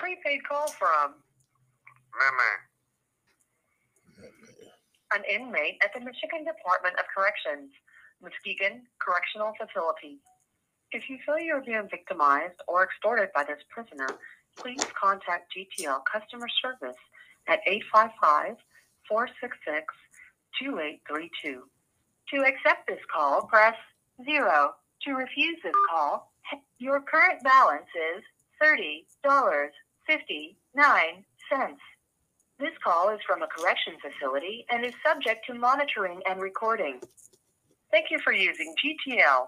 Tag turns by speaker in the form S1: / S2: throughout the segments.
S1: prepaid call from
S2: man.
S1: an inmate at the Michigan Department of Corrections, Muskegon Correctional Facility. If you feel you are being victimized or extorted by this prisoner, please contact GTL Customer Service at 855 466 2832. To accept this call, press 0. To refuse this call, your current balance is $30.59. This call is from a correction facility and is subject to monitoring and recording. Thank you for using GTL.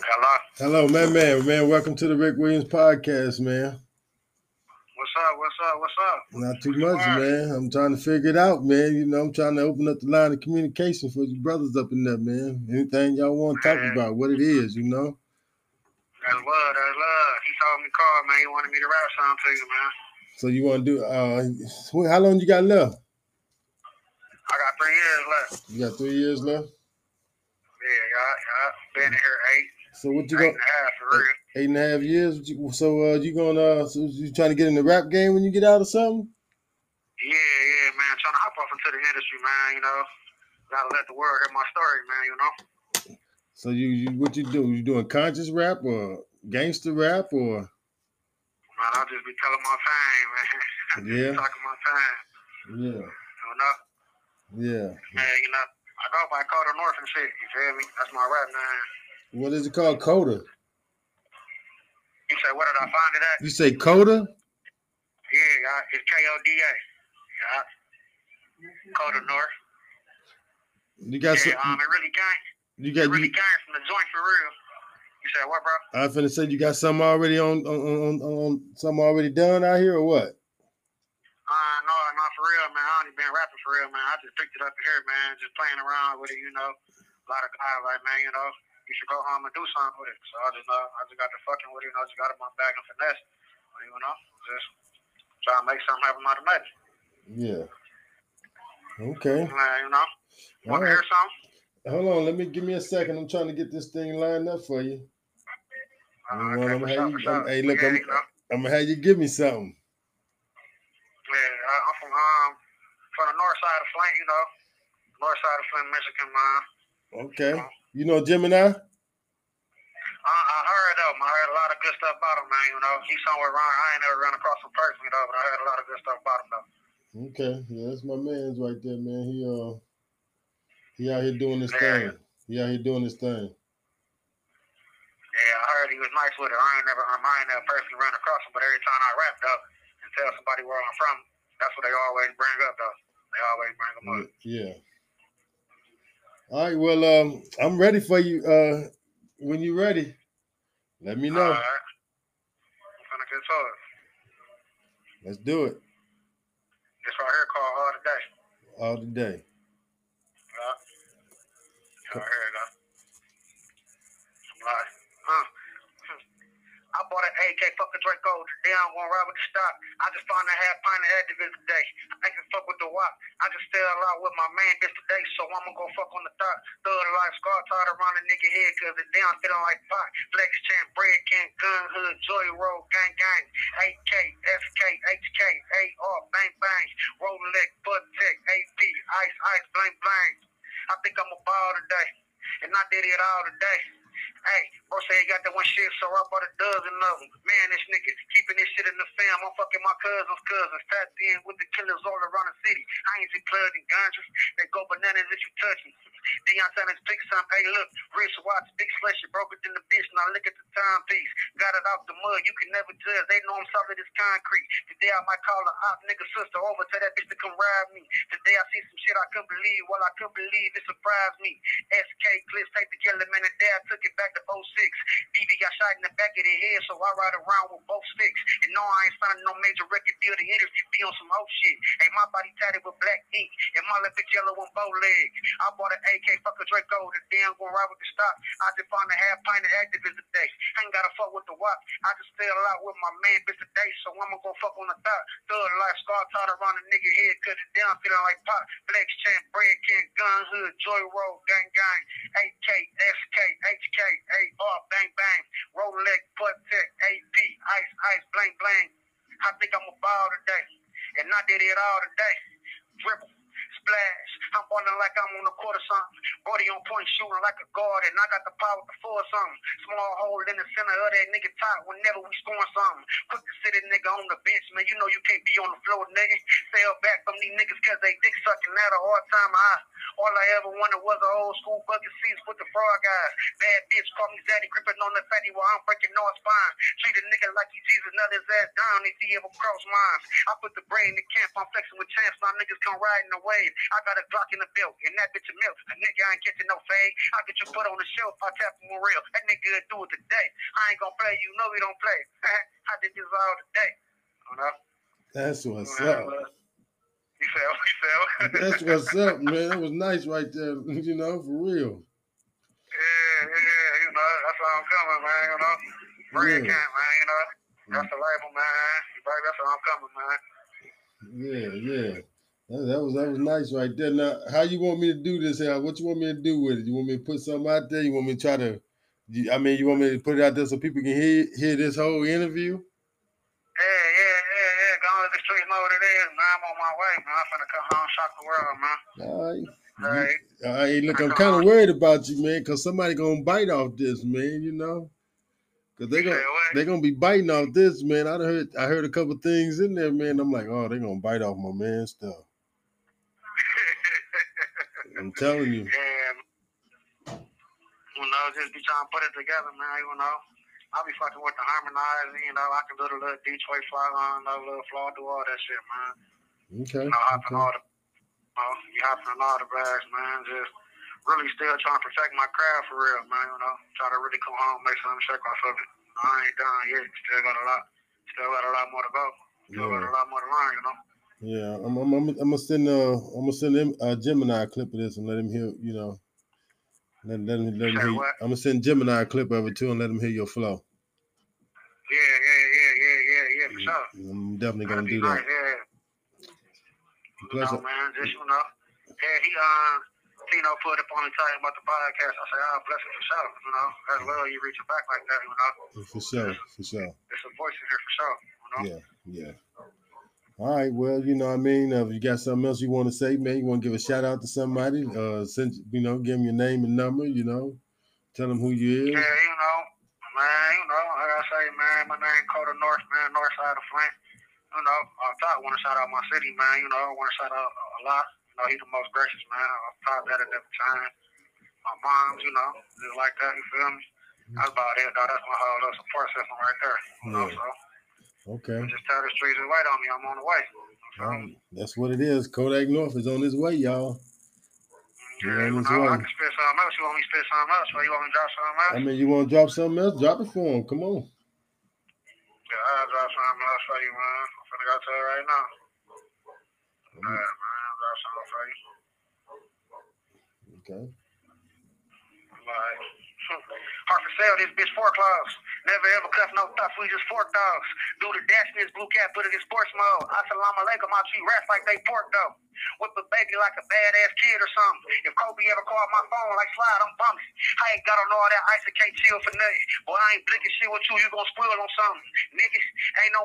S2: Hello.
S3: Hello, man, man, man. Welcome to the Rick Williams podcast, man.
S2: What's up? What's up? What's up?
S3: Not too much, man. I'm trying to figure it out, man. You know, I'm trying to open up the line of communication for you brothers up in there, man. Anything y'all want to talk about, what it is, you know.
S2: That's love. That's love. Told me man. He wanted me to rap something to you, man.
S3: So you want to do? uh How long you got left?
S2: I got three years left.
S3: You got three years left.
S2: Yeah, yeah, yeah. Been in here eight,
S3: So what you
S2: eight
S3: got?
S2: and a half for real.
S3: Eight and a half years. You- So uh, you gonna? Uh, so you trying to get in the rap game when you get out or something?
S2: Yeah, yeah, man. Trying to hop off into the industry, man. You know, gotta let the world hear my story, man. You know.
S3: So you, you what you do? You doing conscious rap or gangster rap or?
S2: Man, I'll just be telling my pain, man.
S3: Yeah.
S2: Talking my pain.
S3: Yeah,
S2: You know.
S3: yeah.
S2: Man, you know. I go by Koda North and shit. You feel me? That's my rap name.
S3: What is it called? Koda.
S2: You say, where did I find it at?
S3: You say Koda?
S2: Yeah, it's K O D A. Yeah. Koda North.
S3: You got
S2: Yeah,
S3: some,
S2: um, it really came.
S3: you
S2: It
S3: got
S2: really
S3: you,
S2: came from the joint for real. You said what, bro?
S3: I finna say you got something already on on, on, on something already done out here or what?
S2: Uh, no, not for real, man. I only been rapping for real, man. I just picked it up here, man. Just playing around with it, you know. A lot of guys like, man, you know, you should go home and do something with it. So I just, uh, I just got to fucking with it, you know. Just got it my bag and finesse, you know. Just try to make something happen out of magic,
S3: Yeah. Okay.
S2: man. You know. Want to
S3: right.
S2: hear something?
S3: Hold on. Let me give me a second. I'm trying to get this thing lined up for you. I'm
S2: sure, for
S3: I'm- hey, look,
S2: yeah,
S3: I'm-
S2: you know.
S3: I'm gonna have you give me something.
S2: Yeah, I- I'm from um from the north side of Flint, you know, north side of Flint, Michigan, man.
S3: Okay. You know Gemini?
S2: I, I heard of him. I heard a lot of good stuff about him, man. You know, he's somewhere around. I ain't never run across him personally though, but I heard a lot of good stuff about him though.
S3: Okay. Yeah, that's my man's right there, man. He uh he out here doing his
S2: Yeah.
S3: thing. He out here doing his thing.
S2: Yeah, I heard he was nice with it. I ain't never, I ain't never personally ran across him, but every time I rapped up and tell somebody where I'm from, that's what they always bring up though. They always bring him up.
S3: Yeah. All right, well, um, I'm ready for you. Uh, when you're ready, let me know.
S2: All right. I'm finna get to it.
S3: Let's do it
S2: This right here called All the Day.
S3: all the day.
S2: Yeah. Yeah, here it go. I'm like, huh. I bought an AK fucking Draco. Today I'm gonna ride with the stock. I just found a half pint of Actavis today. I can fuck with the wop. I just stay out with my man this today, so I'ma go fuck on the thought. Thug life scar tied around the nigga head, cause it down feeling like pot. Flex champ, bread can, gun hood, joy roll, gang gang. AK, SK, HK, AR, bang bang. Rolex, butt tech, AP, ice, ice, blank blank. I think I'm a ball today. And I did it all today. Hey, bro say he got that one shit, so I bought a dozen of them. Man, this nigga keeping this shit in the fam. I'm fucking my cousin's cousins. Tapped in with the killers all around the city. I ain't blood and guns. They go bananas if you touch me. Deion Sanders, big some. Hey, look, wrist watch, big slushy, broke it in the bitch. Now look at the timepiece. Got it out the mud. You can never judge. They know I'm solid as concrete. Today I might call a op nigga sister over. Tell that bitch to come ride me. Today I see some shit I couldn't believe. Well, I couldn't believe it surprised me. SK clips take the killer man and dad took it back to 06. BB got shot in the back of the head, so I ride around with both sticks. And no, I ain't signing no major record deal. The interview be on some hoe shit. Ain't my body tatted with black ink, and my left bitch yellow and bow legs. I bought an AK, fuck a Draco. The damn gonna ride with the stock. I just found a half pint of activism today. I ain't gotta fuck with the wop. I just stay a lot with my man bitch today, so I'ma go fuck on the thought. Thug life scar tied around a nigga head, cut it down, feeling like pop. Flex champ, bread can, gun hood, joy roll, gang gang. AK, SK, HK, AR, bang bang. Rolex, butt tech, AP, ice, ice, blank, blank. I think I'm a ball today. And I did it all today. Dribble, splash. I'm balling like I'm on the or something. Body on point, shooting like a guard, and I got the power to force something. Small hole in the center of that nigga top whenever we scoring something. Put the city nigga on the bench, man. You know you can't be on the floor, nigga. Sail back from these niggas cause they dick sucking. Had a hard time. I, all I ever wanted was an old school bucket seats with the frog guys. Bad bitch call me Zaddy, gripping on the fatty while I'm breaking North spine. Treat a nigga like he Jesus, nut his ass down if he ever cross mine. I put the brain in the camp, I'm flexing with champs, My niggas come riding the wave. I got a Glock in the belt, and that bitch a milk. A nigga I ain't getting no fade. I get you put on the shelf, I tap him real. That nigga do it today. I ain't gonna play, you know he don't play. I did this all today. You know?
S3: That's what's
S2: You
S3: up.
S2: You feel, you feel?
S3: That's what's up, man. That was nice right there. You know, for real.
S2: Yeah, yeah, you know, that's how I'm coming, man, you know. Bread
S3: Yeah.
S2: camp, man, you know. That's the label, man. Baby, that's how I'm coming, man.
S3: Yeah, yeah. That, that was that was nice right there. Now, how you want me to do this? What you want me to do with it? You want me to put something out there? You want me to try to? I mean, you want me to put it out there so people can hear hear this whole interview?
S2: Yeah, yeah, yeah, yeah. On know what it is, man. I'm on my way, man. I'm finna come home, shock the world, man.
S3: All right.
S2: All right.
S3: All right. Look, I'm kind of worried about you, man, because somebody gonna bite off this, man. You know, because they
S2: You
S3: gonna
S2: say what?
S3: they gonna be biting off this, man. I heard I heard a couple things in there, man. I'm like, oh, they gonna bite off my man stuff. I'm telling you.
S2: Yeah. You know, just be trying to put it together, man. You know, I'll be fucking with the harmonizing. You know, I can do the little Detroit fly on, the little flaw, do all that shit, man.
S3: Okay.
S2: You know, hopping
S3: okay.
S2: all the, you know, you hopping on all the bags, man. Just really still trying to protect my craft for real, man. You know, try to really come home, make something check off of it. I ain't done yet. Still got a lot. Still got a lot more to go. Still got a lot more to learn. You know.
S3: Yeah, I'm, I'm, I'm, I'm gonna send uh, I'm gonna send him a Gemini clip of this and let him hear, you know, let, let him let him hear. I'm gonna send Gemini a clip of it too and let him hear your flow.
S2: Yeah, yeah, yeah, yeah, yeah, yeah, for sure.
S3: I'm definitely
S2: That'd
S3: gonna do
S2: nice,
S3: that.
S2: yeah.
S3: Plus,
S2: know, man, just you know. Yeah, he uh Tino put up on me talking about the podcast. I said, oh, bless it for sure. You know, as well you reach back like that, you know.
S3: for sure, for sure.
S2: There's a voice in here for sure. You know?
S3: Yeah, yeah. All right, well, you know, what I mean, uh, if you got something else you want to say, man, you want to give a shout out to somebody, uh, send, you know, give them your name and number, you know, tell them who you is.
S2: Yeah, you know, man, you know, like I say, man, my name Koda North, man, north side of Flint. You know, I thought I want to shout out my city, man. You know, I want to shout out a lot. You know, he's the most gracious, man. I thought that at every time. My moms, you know, just like that, you feel me? That's about it, though. That's my whole little support system right there. You know,
S3: Yeah.
S2: so
S3: Okay,
S2: just tell the streets to wait on me. I'm on the way. You
S3: um, that's what it is. Kodak North is on his way, y'all.
S2: Yeah,
S3: Yeah,
S2: you
S3: that's
S2: know, I can spit something else. You want me to spit something else? Or you want me to drop something else?
S3: I mean, you want to drop something else? Drop it for him. Come on.
S2: yeah, I'll drop something else for you, man. I'm finna go to it right now. Mm-hmm. Yeah, man, I'll drop something for you.
S3: Okay.
S2: Like, hard for sale, this bitch four claws. Never ever cuff no stuff, we just fork dogs. Do the dash in this blue cat, put it in sports mode. Assalamu alaikum, I treat rats like they pork though. Whip a baby like a badass kid or something. If Kobe ever called my phone like slide, I'm bummy. I ain't got on all that ice, I can't chill for nothing. Boy, I ain't blinking shit with you, you gon' spoil on something. Niggas,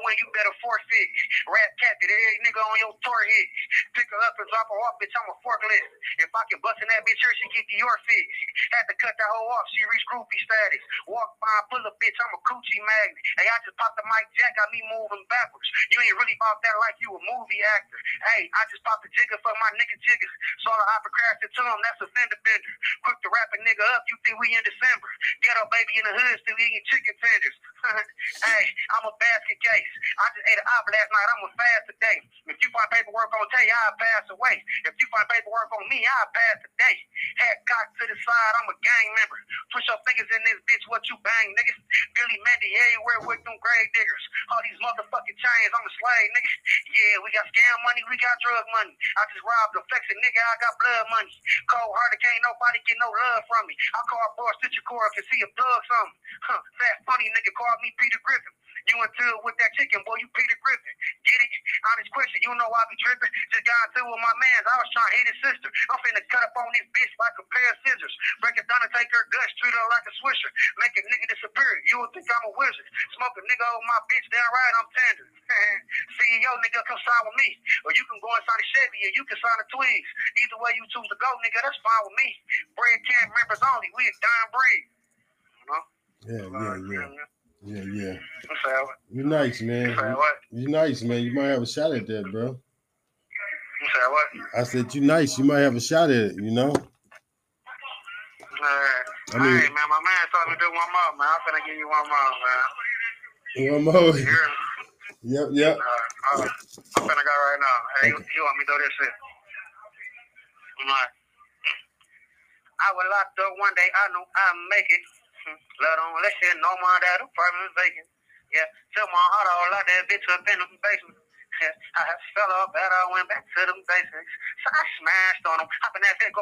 S2: way you better forfeit. Rat cat, did every nigga on your tour hit. Pick her up and drop her off, bitch, I'm a forklift. If I can bust in that bitch here, she get to your fix. Had to cut that hoe off, she reached groupie status. Walk by, pull a bitch, I'm a coochie magnet. Hey, I just popped the mic jack, got me moving backwards. You ain't really about that like you a movie actor. Hey, I just popped the jigger for my nigga jiggers. Saw the hypercrafted to him, that's a fender bender. Quick to wrap a nigga up, you think we in December. Ghetto baby in the hood, still eating chicken tenders. hey, I'm a basket I just ate an op last night, I'm a fast today. If you find paperwork on Tay, I'll pass away. If you find paperwork on me, I'll pass today. Head cocked to the side, I'm a gang member. Push your fingers in this bitch, what you bang, niggas. Billy Mendy everywhere with them grave diggers. All these motherfucking chains, I'm a slave, niggas. Yeah, we got scam money, we got drug money. I just robbed a flexing nigga, I got blood money. Cold hearted, can't nobody get no love from me. I call boy stitch your core you see a plug something. Huh, fat funny nigga called. With that chicken, boy, you Peter Griffin. Get it? Honest question, you know I be tripping. Just got into it with my mans. I was trying to hit his sister. I'm finna cut up on this bitch like a pair of scissors. Break it down and take her guts, treat her like a swisher. Make a nigga disappear. You would think I'm a wizard. Smoke a nigga over my bitch, damn right, I'm tender. See, yo, nigga, come sign with me. Or you can go and sign a Chevy, or you can sign a Twigs. Either way you choose to go, nigga, that's fine with me. Bread camp members only. We a dime breed. You know?
S3: Yeah, yeah, yeah, yeah, yeah.
S2: I'm
S3: You're nice, man.
S2: what?
S3: You're nice, man. You might have a shot at that, bro. I said you're nice. You might have a shot at it. You know. I mean-
S2: hey, man, my man told me to do one more, man. I'm gonna give you one more, man.
S3: One more.
S2: You?
S3: Yep, yep.
S2: Uh, uh, I'm finna go right now. Hey, you, you want me to do this shit? I'm like, I was locked up one day. I knew I'd make it. Hmm. Let on, let's shit, no more that apartment vacant. Yeah, took my heart all out that bitch up in the basement. Yeah, I fell off bad, I went back to them basics. So I smashed on them, hopping that shit, go,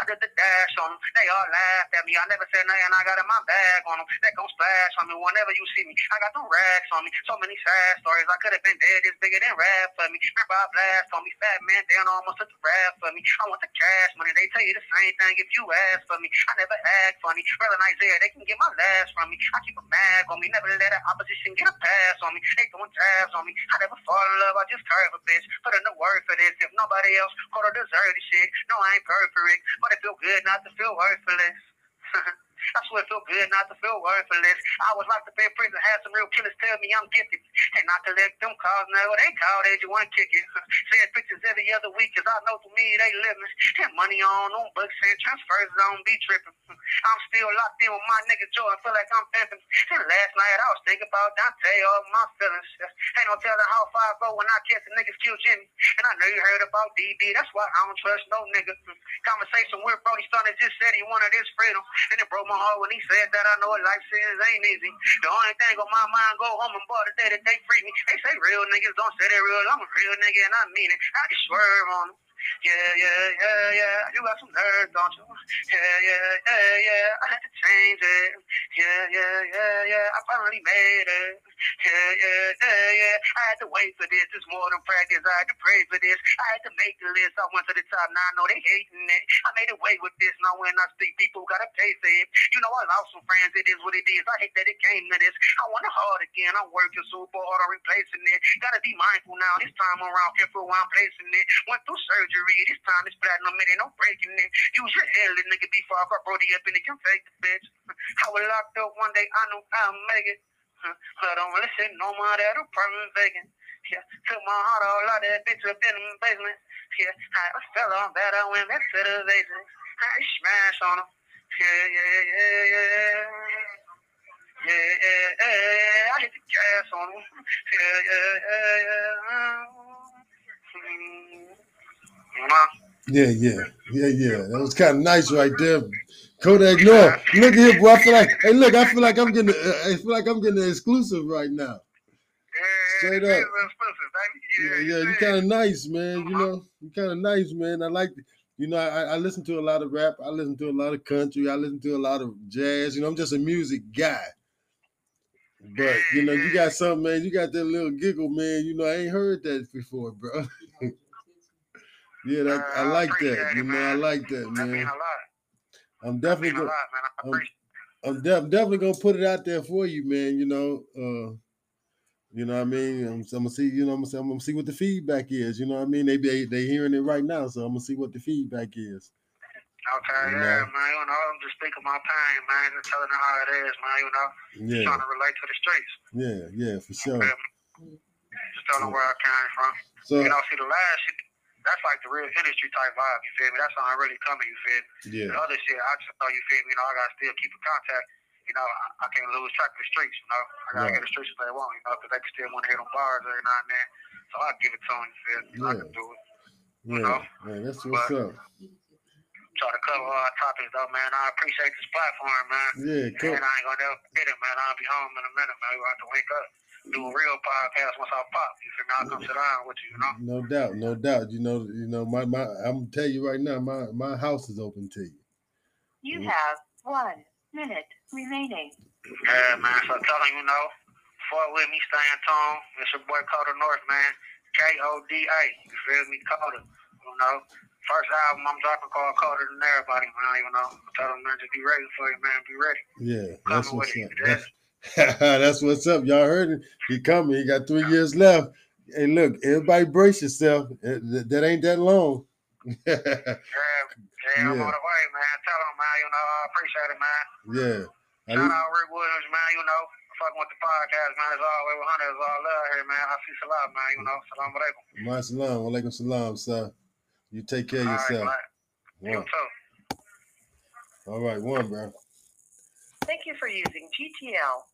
S2: I did the dash on them. They all laughed at me, I never said nothing, I got in my bag on them. They gon' splash on me whenever you see me. I got them rags on me, so many sad stories. I could have been dead, it's bigger than rap for me. Remember I blast on me, fat man down almost took the rap for me. I want the cash money, they tell you the same thing if you ask for me. I never act funny, rather Isaiah, they can get my last from me. I keep a mag on me, never let the opposition get a pass on me. They throwing tabs on me, I never fall in love, I just curve a bitch. Put in the word for this, if nobody else could have deserved this shit. No, I ain't perfect, but it feel good not to feel worthless. That's what it feel good not to feel worthless. I was locked up in prison, had some real killers tell me I'm gifted. And not to let them calls now, they call they just want ticket. Send pictures every other week, cause I know to me they living. And money on them books and transfers don't be tripping. I'm still locked in with my nigga Joe, I feel like I'm pimping. And last night I was thinking about Dante, all my feelings. Ain't no telling how far I go when I catch the niggas kill Jimmy. And I know you heard about DB, that's why I don't trust no nigga. Conversation with Brody Stunner just said he wanted his freedom. And it broke my heart when he said that I know what life sentence ain't easy. The only thing on my mind, go home and bar the day that they free me. They say real niggas don't say they real. I'm a real nigga and I mean it. I can swerve on them. Yeah, yeah, yeah, yeah. You got some nerve, don't you? Yeah, yeah, yeah, yeah. I had to change it. Yeah, yeah, yeah, yeah. I finally made it. Yeah, yeah, yeah, yeah. I had to wait for this. It's more than practice. I had to for this. I had to make the list. I went to the top. Now I know they hating it. I made it way with this. Now when I speak, people gotta pay for it. You know, I lost some friends. It is what it is. I hate that it came to this. I want it hard again. I'm working super hard on replacing it. Gotta be mindful now. This time around, careful where I'm placing it. Went through surgery. This time it's platinum. It ain't no breaking it. Use your head, little nigga, before I got Brody up in it. Can fake the bitch. I was locked up one day. I knew I'd make it. But don't listen no more that apartment vacant. Yeah, took my heart all out that bitch up in the basement. Yeah, I fell on. I went back to the basement. I smashed on him. Yeah, yeah, yeah, yeah. Yeah, yeah, yeah, yeah. I hit the gas on him. Yeah, yeah, yeah, yeah.
S3: Yeah, yeah, yeah, yeah. That was kind of nice right there. Kodak North. Look here, boy. I feel like, hey, look, I feel like I'm getting, uh, I feel like I'm getting an exclusive right now.
S2: Yeah,
S3: Straight up.
S2: is expensive, baby.
S3: Yeah, yeah, you
S2: it
S3: kind of nice, man. You know, you're kind of nice, man. I like, you know, I, I listen to a lot of rap. I listen to a lot of country. I listen to a lot of jazz. You know, I'm just a music guy. But you know, you got something, man. You got that little giggle, man. You know, I ain't heard that before, bro. yeah, that I
S2: Uh, I
S3: like that.
S2: it,
S3: You know, I like that, man. I'm definitely gonna,
S2: lot. I appreciate
S3: I'm, de- I'm definitely gonna put it out there for you, man. You know, uh, you know what I mean. I'm, I'm gonna see, you know, I'm gonna, see, I'm gonna see what the feedback is. You know what I mean? They be they hearing it right now, so I'm gonna see what the feedback is.
S2: Okay,
S3: You
S2: yeah,
S3: know.
S2: man. You know, I'm just speaking my pain, man. Just telling them how it is, man. You know,
S3: Yeah,
S2: trying to relate to the streets.
S3: yeah, yeah, for sure.
S2: me? Just telling them where I came from.
S3: So
S2: You know, see, the last shit, that's like the real industry type vibe. You feel me? That's how I'm really coming. You feel me?
S3: yeah,
S2: The other shit, I just know you feel me. You know, I gotta still keep in contact. You know, I, I can't lose track of the streets. You know, I gotta
S3: Right.
S2: get the streets if they want. You know, because they can still want to hit them bars every now and then. So I give it to them. You feel me? I
S3: Yeah.
S2: can do it.
S3: yeah, man. That's what's up.
S2: Try to cover all topics though, man. I appreciate this platform, man.
S3: Yeah, cool.
S2: And I ain't gonna never forget it, man. I'll be home in a minute, man. We're going to wake up. Do a real podcast once I pop. You feel me? I'll come sit down with you, you know?
S3: No doubt, no doubt. You know, you know, my my. I'm gonna tell you right now, my my house is open to you.
S1: You
S3: Mhm.
S1: have one minute remaining.
S2: Yeah, man. So tell him, you know, fought with me, stay in tone. It's your boy Koda North, man. K O D A. You feel me? Koda. You know? First album I'm dropping called Koda than everybody, man. You know? Tell them, man, just be ready for you, man. Be ready.
S3: Yeah, that's
S2: Coming
S3: what's up. That's, that's what's up. Y'all heard it. He coming. He got three years left. hey, look, everybody brace yourself. That, that- that ain't that long.
S2: Yeah, yeah, I'm
S3: Yeah.
S2: on the way, man. Tell them, man, you know, I appreciate it, man.
S3: yeah. I
S2: Shout
S3: need-
S2: out Rick Williams, man, you know. Fucking with the podcast, man. It's all way with Hunter. It's all love here, man. I see salam, man, you know. Salam alaikum.
S3: My salam, alaikum salam, sir. You take care of
S2: All right,
S3: yourself.
S2: man. You too.
S3: All right, one, bro.
S1: Thank you for using GTL